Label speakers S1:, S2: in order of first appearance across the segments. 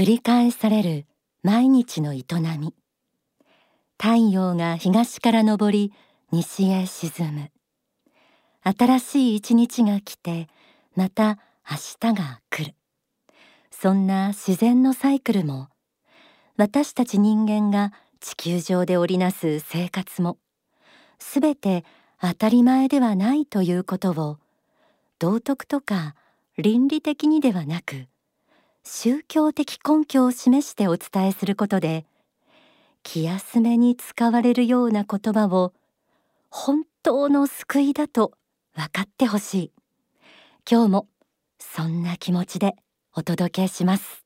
S1: 繰り返される毎日の営み。太陽が東から昇り西へ沈む。新しい一日が来てまた明日が来る。そんな自然のサイクルも私たち人間が地球上で織りなす生活もすべて当たり前ではないということを道徳とか倫理的にではなく宗教的根拠を示してお伝えすることで気休めに使われるような言葉を本当の救いだと分かってほしい。今日もそんな気持ちでお届けします。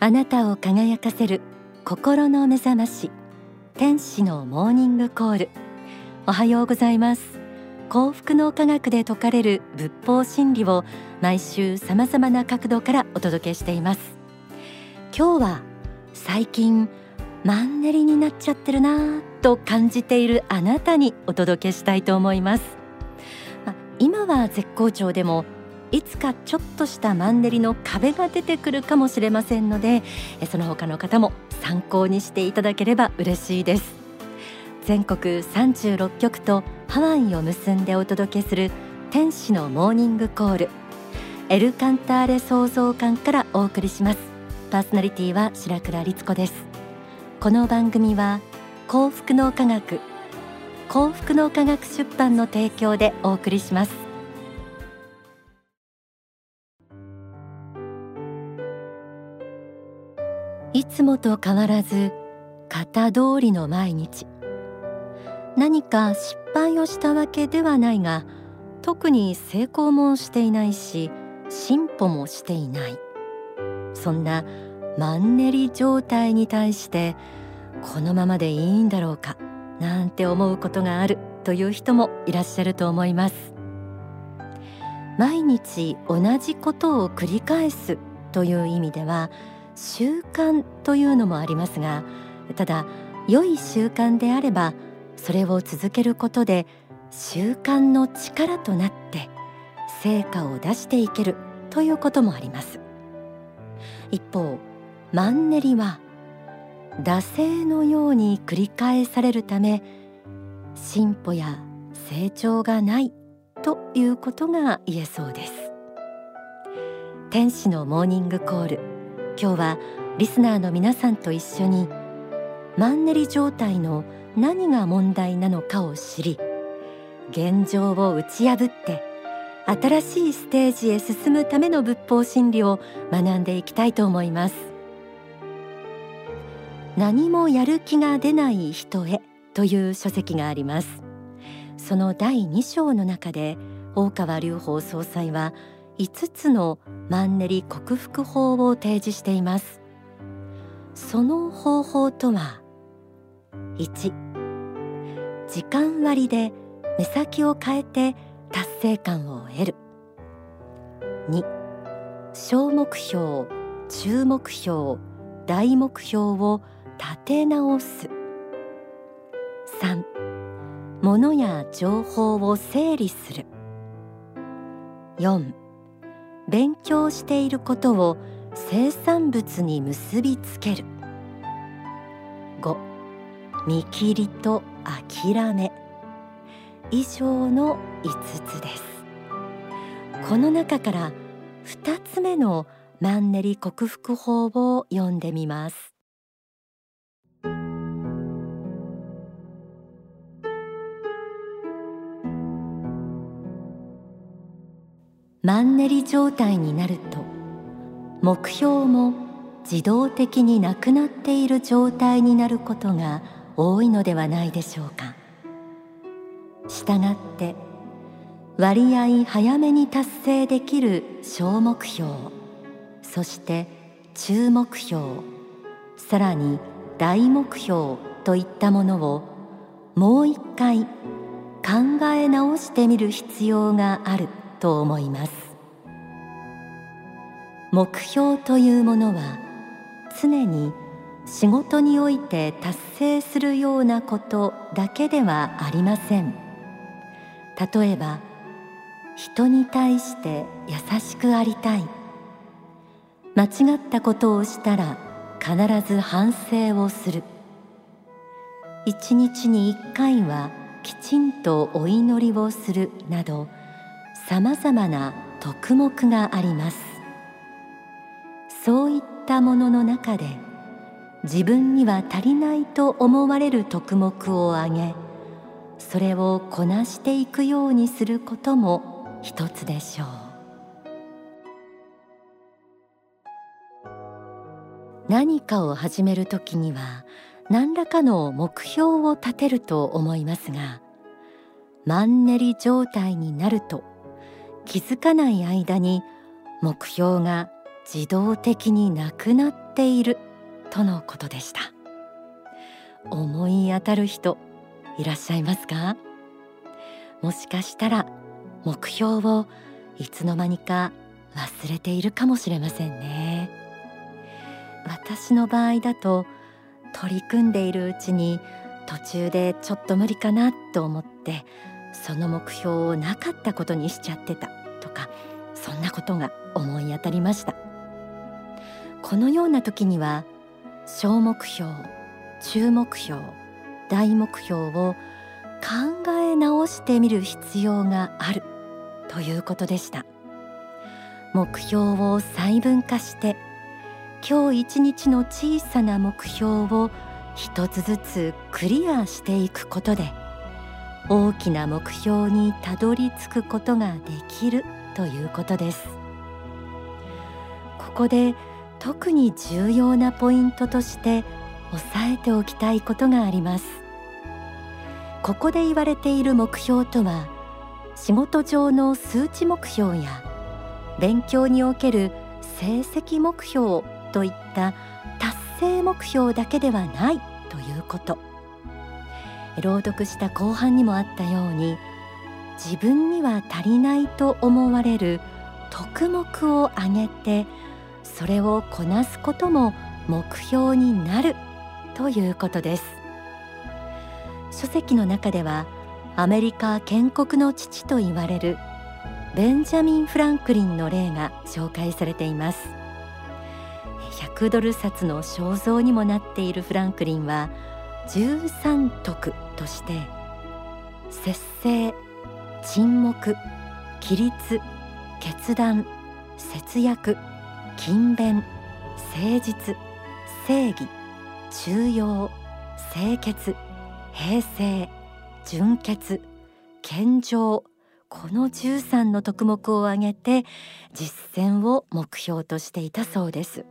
S1: あなたを輝かせる心の目覚まし天使のモーニングコール。おはようございます。幸福の科学で説かれる仏法真理を毎週さまざまな角度からお届けしています。今日は最近マンネリになっちゃってるなぁと感じているあなたにお届けしたいと思います。今は絶好調でもいつかちょっとしたマンネリの壁が出てくるかもしれませんのでその他の方も参考にしていただければ嬉しいです。全国36局とハワイを結んでお届けする天使のモーニングコール。エルカンターレ創造館からお送りします。パーソナリティは白倉律子です。この番組は幸福の科学幸福の科学出版の提供でお送りします。つもと変わらず型通りの毎日。何か失敗をしたわけではないが特に成功もしていないし進歩もしていない。そんなマンネリ状態に対してこのままでいいんだろうかなんて思うことがあるという人もいらっしゃると思います。毎日同じことを繰り返すという意味では習慣というのもありますがただ良い習慣であればそれを続けることで習慣の力となって成果を出していけるということもあります。一方マンネリは惰性のように繰り返されるため進歩や成長がないということが言えそうです。天使のモーニングコール。今日はリスナーの皆さんと一緒にマンネリ状態の何が問題なのかを知り現状を打ち破って新しいステージへ進むための仏法真理を学んでいきたいと思います。何もやる気が出ない人へという書籍があります。その第2章の中で大川隆法総裁は5つのマンネリ克服法を提示しています。その方法とは1時間割で目先を変えて達成感を得る。2小目標中目標大目標を立て直す。3物や情報を整理する。4勉強していることを生産物に結びつける。5見切りと諦め。以上の5つです。この中から2つ目のマンネリ克服法を読んでみます。マンネリ状態になると目標も自動的になくなっている状態になることが多いのではないでしょうか。したがって割合早めに達成できる小目標そして中目標さらに大目標といったものをもう一回考え直してみる必要がある。と思います。目標というものは常に仕事において達成するようなことだけではありません。例えば人に対して優しくありたい。間違ったことをしたら必ず反省をする。一日に一回はきちんとお祈りをするなどさまざまな徳目があります。そういったものの中で自分には足りないと思われる徳目を挙げそれをこなしていくようにすることも一つでしょう。何かを始めるときには何らかの目標を立てると思いますがマンネリ状態になると気づかない間に目標が自動的になくなっているとのことでした。思い当たる人いらっしゃいますか？もしかしたら目標をいつの間にか忘れているかもしれませんね。私の場合だと取り組んでいるうちに途中でちょっと無理かなと思ってその目標をなかったことにしちゃってた。そんなことが思い当たりました。このような時には小目標中目標大目標を考え直してみる必要があるということでした。目標を細分化して今日一日の小さな目標を一つずつクリアしていくことで大きな目標にたどり着くことができるということです。ここで特に重要なポイントとして押さえておきたいことがあります。ここで言われている目標とは仕事上の数値目標や勉強における成績目標といった達成目標だけではないということ。朗読した後半にもあったように自分には足りないと思われる徳目を挙げてそれをこなすことも目標になるということです。書籍の中ではアメリカ建国の父と言われるベンジャミン・フランクリンの例が紹介されています。100ドル札の肖像にもなっているフランクリンは13徳として節制沈黙規律決断節約勤勉誠実正義中庸清潔平成純潔健常この13の徳目を挙げて実践を目標としていたそうです。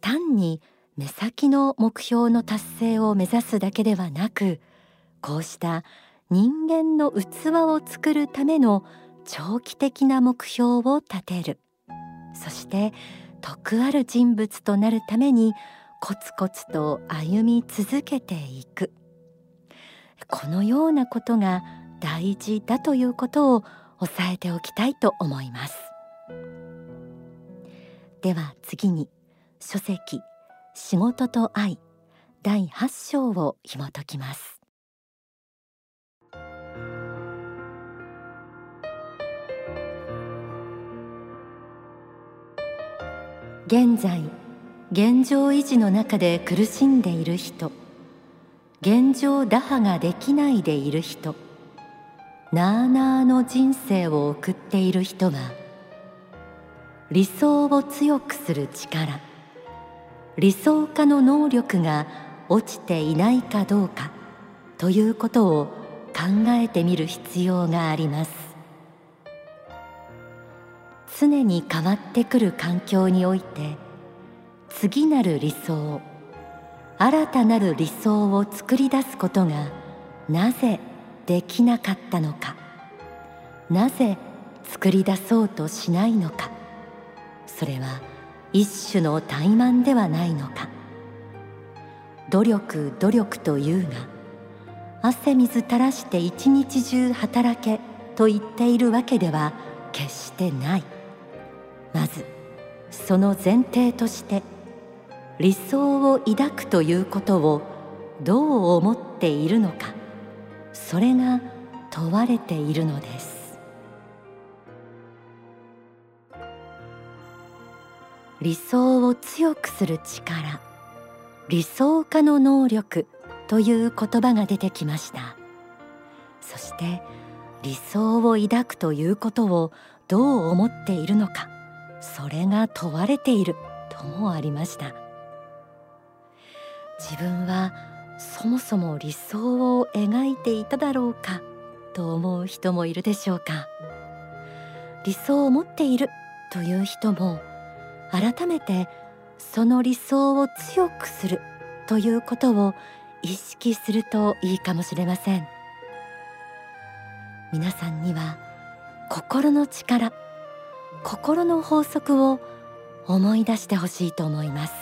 S1: 単に目先の目標の達成を目指すだけではなくこうした人間の器を作るための長期的な目標を立てる。そして徳ある人物となるためにコツコツと歩み続けていく。このようなことが大事だということを押さえておきたいと思います。では次に書籍仕事と愛第8章を紐解きます。現在現状維持の中で苦しんでいる人。現状打破ができないでいる人。なあなあの人生を送っている人は理想を強くする力。理想化の能力が落ちていないかどうかということを考えてみる必要があります。常に変わってくる環境において次なる理想新たなる理想を作り出すことがなぜできなかったのか。なぜ作り出そうとしないのか。それは一種の怠慢ではないのか。努力努力というが汗水垂らして一日中働けと言っているわけでは決してない。まずその前提として理想を抱くということをどう思っているのかそれが問われているのです。理想を強くする力理想化の能力という言葉が出てきました。そして理想を抱くということをどう思っているのかそれが問われている。ともありました。自分はそもそも理想を描いていただろうか。と思う人もいるでしょうか。理想を持っている。という人も改めてその理想を強くする。ということを意識するといいかもしれません。皆さんには心の力心の法則を思い出してほしいと思います。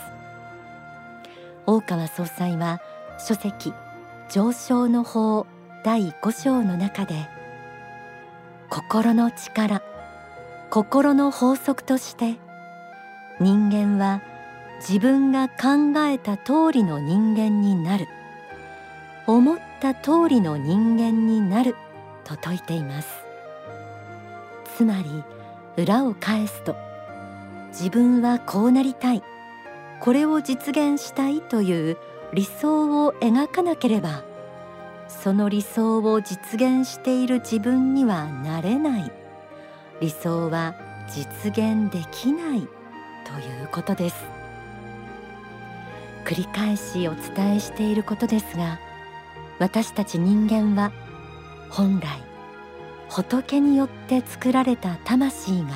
S1: 大川総裁は書籍上昇の法第5章の中で心の力心の法則として人間は自分が考えた通りの人間になる思った通りの人間になると説いています。つまり裏を返すと自分はこうなりたいこれを実現したいという理想を描かなければその理想を実現している自分にはなれない。理想は実現できないということです。繰り返しお伝えしていることですが私たち人間は本来仏によって作られた魂が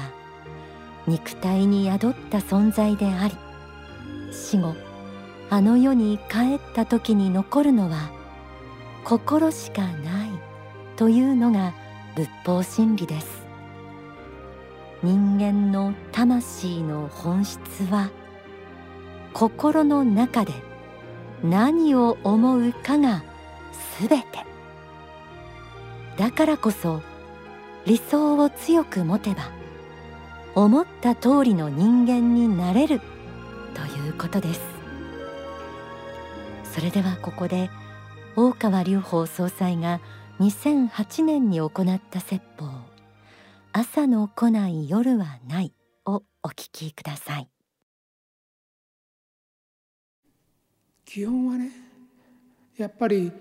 S1: 肉体に宿った存在であり死後あの世に帰った時に残るのは心しかないというのが仏法真理です。人間の魂の本質は心の中で何を思うかがすべて。だからこそ理想を強く持てば思った通りの人間になれるということです。それではここで大川隆法総裁が2008年に行った説法朝の来ない夜はないをお聞きください。
S2: 基本はねやっぱり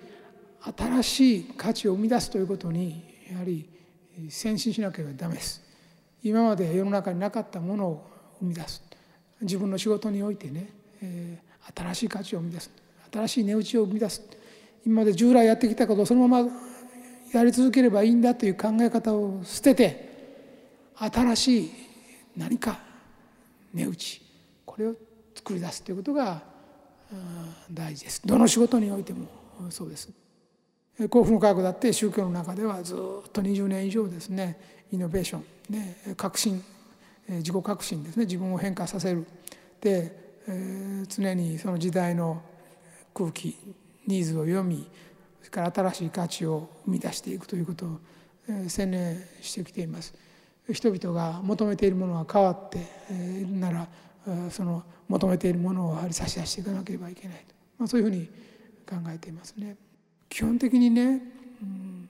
S2: 新しい価値を生み出すということにやはり先進しなければダメです。今まで世の中になかったものを生み出す。自分の仕事においてね、えー、新しい価値を生み出す。新しい値打ちを生み出す。今まで従来やってきたことをそのままやり続ければいいんだという考え方を捨てて新しい何か値打ちこれを作り出すということが大事です。どの仕事においてもそうです。幸福の科学だって宗教の中ではずっと20年以上ですねイノベーション、ね、革新自己革新ですね自分を変化させるで、えー、常にその時代の空気ニーズを読みそれから新しい価値を生み出していくということを、えー、専念してきています。人々が求めているものが変わっているならその求めているものをやはり差し出していかなければいけないと、まあ、そういうふうに考えていますね。基本的にね、うん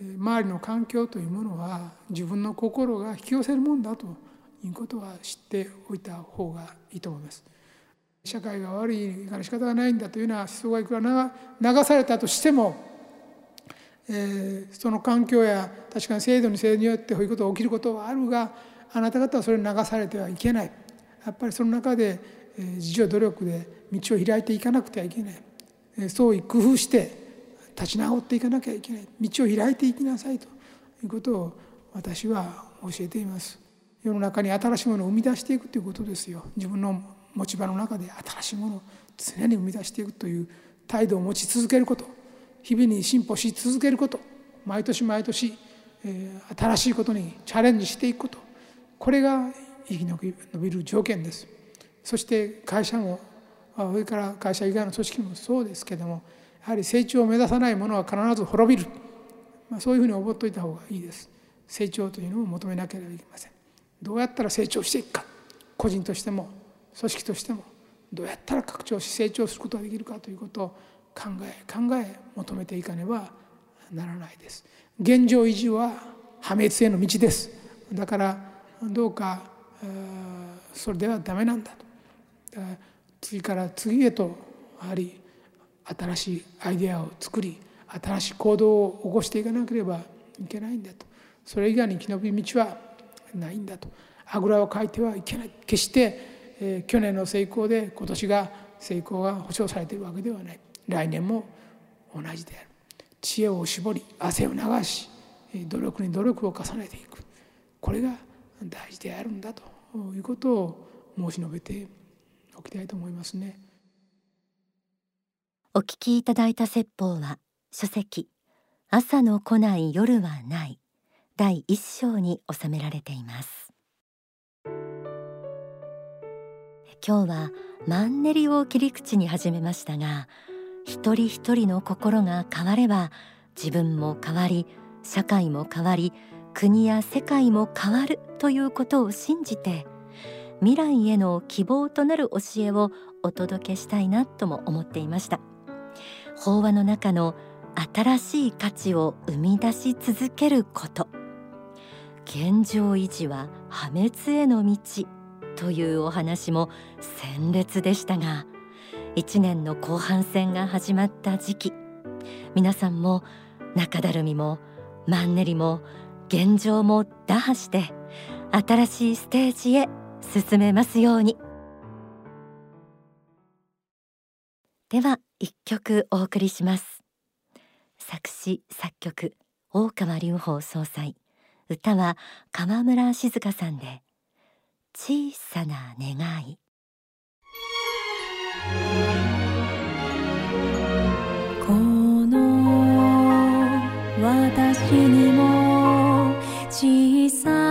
S2: 周りの環境というものは自分の心が引き寄せるもんだということは知っておいた方がいいと思います。社会が悪いから仕方がないんだというような思想がいくら流されたとしても、えー、その環境や確かに制度に制度によってこういうことが起きることはあるがあなた方はそれに流されてはいけないやっぱりその中で、えー、自助努力で道を開いていかなくてはいけない、えー、創意工夫して立ち直っていかなきゃいけない。道を開いていきなさいと。いうことを私は教えています。世の中に新しいものを生み出していくということですよ。自分の持ち場の中で新しいものを常に生み出していくという態度を持ち続けること。日々に進歩し続けること。毎年毎年、えー、新しいことにチャレンジしていくこと。これが生き延びる条件です。そして会社もそれから会社以外の組織もそうですけどもはり成長を目指さないものは必ず滅びる、まあ、そういうふうに思っておいた方がいいです。成長というのを求めなければいけません。どうやったら成長していくか。個人としても組織としてもどうやったら拡張し成長することができるかということを考え考え求めていかねばならないです。現状維持は破滅への道です。だからどうかそれではダメなんだと。次から次へとやはり新しいアイデアを作り新しい行動を起こしていかなければいけないんだと。それ以外に生き延び道はないんだと。あぐらをかいてはいけない。決して、えー、去年の成功で今年が成功が保証されているわけではない。来年も同じである。知恵を絞り汗を流し努力に努力を重ねていく。これが大事であるんだということを申し述べておきたいと思いますね。
S1: お聞きいただいた説法は書籍朝の来ない夜はない第一章に収められています。今日はマンネリを切り口に始めましたが一人一人の心が変われば自分も変わり社会も変わり国や世界も変わるということを信じて未来への希望となる教えをお届けしたいなとも思っていました。法話の中の新しい価値を生み出し続けること。現状維持は破滅への道というお話も鮮烈でしたが1年の後半戦が始まった時期皆さんも中だるみもマンネリも現状も打破して新しいステージへ進めますように。では一曲お送りします。作詞作曲大川隆法総裁。歌は川村静香さんで小さな願い。
S3: この私にも小さな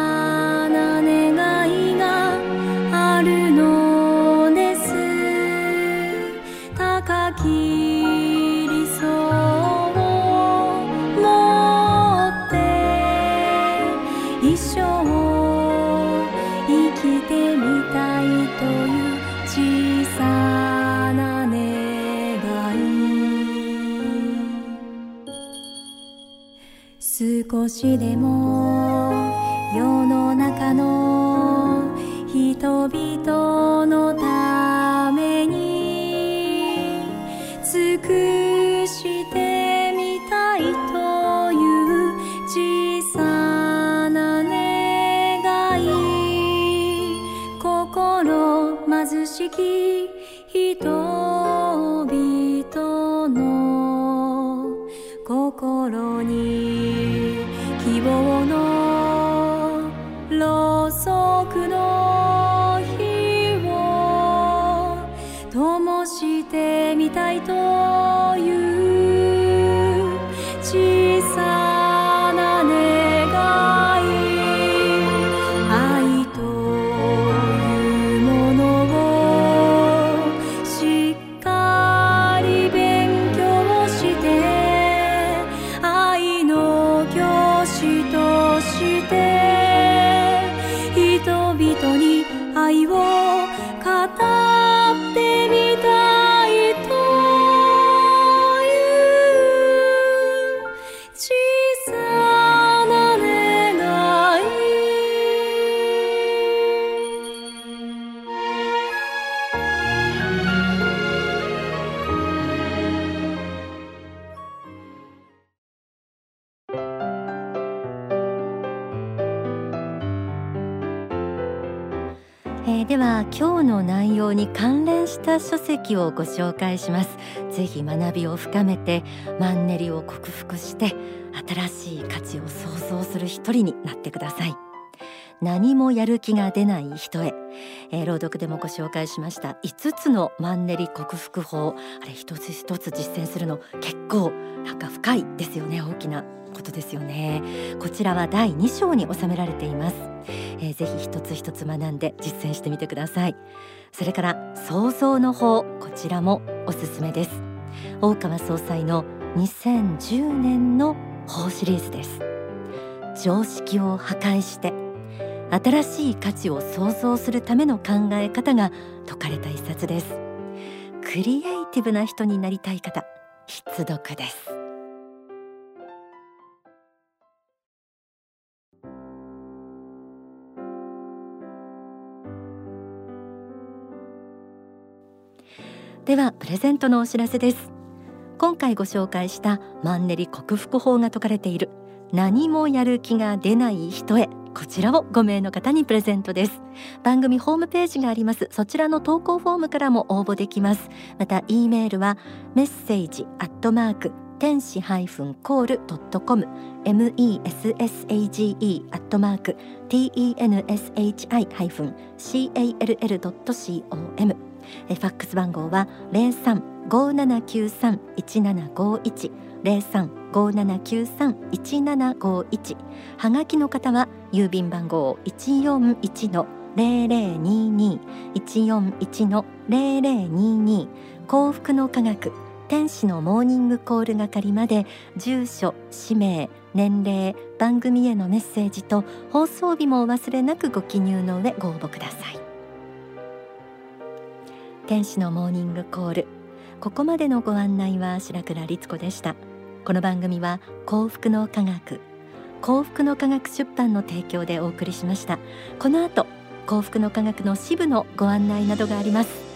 S3: 少しでも世の中の人々してみたいという
S1: では今日の内容に関連した書籍をご紹介します。ぜひ学びを深めてマンネリを克服して新しい価値を創造する一人になってください。何もやる気が出ない人へ、えー朗読でもご紹介しました。5つのマンネリ克服法。あれ一つ一つ実践するの結構なんか深いですよね。大きなことですよね。こちらは第2章に収められています、えーぜひ一つ一つ学んで実践してみてください。それから創造の法。こちらもおすすめです。大川総裁の2010年の法シリーズです。常識を破壊して新しい価値を創造するための考え方が説かれた一冊です。クリエイティブな人になりたい方必読です。ではプレゼントのお知らせです。今回ご紹介したマンネリ克服法が説かれている何もやる気が出ない人へ。こちらを5名の方にプレゼントです。番組ホームページがあります。そちらの投稿フォームからも応募できます。また E メールはメッセージアットマーク天使ハイフンコールドットコム。M E S S A G E アットマーク T E N S H I ハイフン C A L L ドット C O M ファックス番号は零三五七九三一七五一。零三五七九三一七五一はがきの方は郵便番号一四一の零零二二一四一の零零二二幸福の科学天使のモーニングコール係まで住所氏名年齢番組へのメッセージと放送日もお忘れなくご記入の上ご応募ください。天使のモーニングコール。ここまでのご案内は白倉律子でした。この番組は幸福の科学幸福の科学出版の提供でお送りしました。この後幸福の科学の支部のご案内などがあります。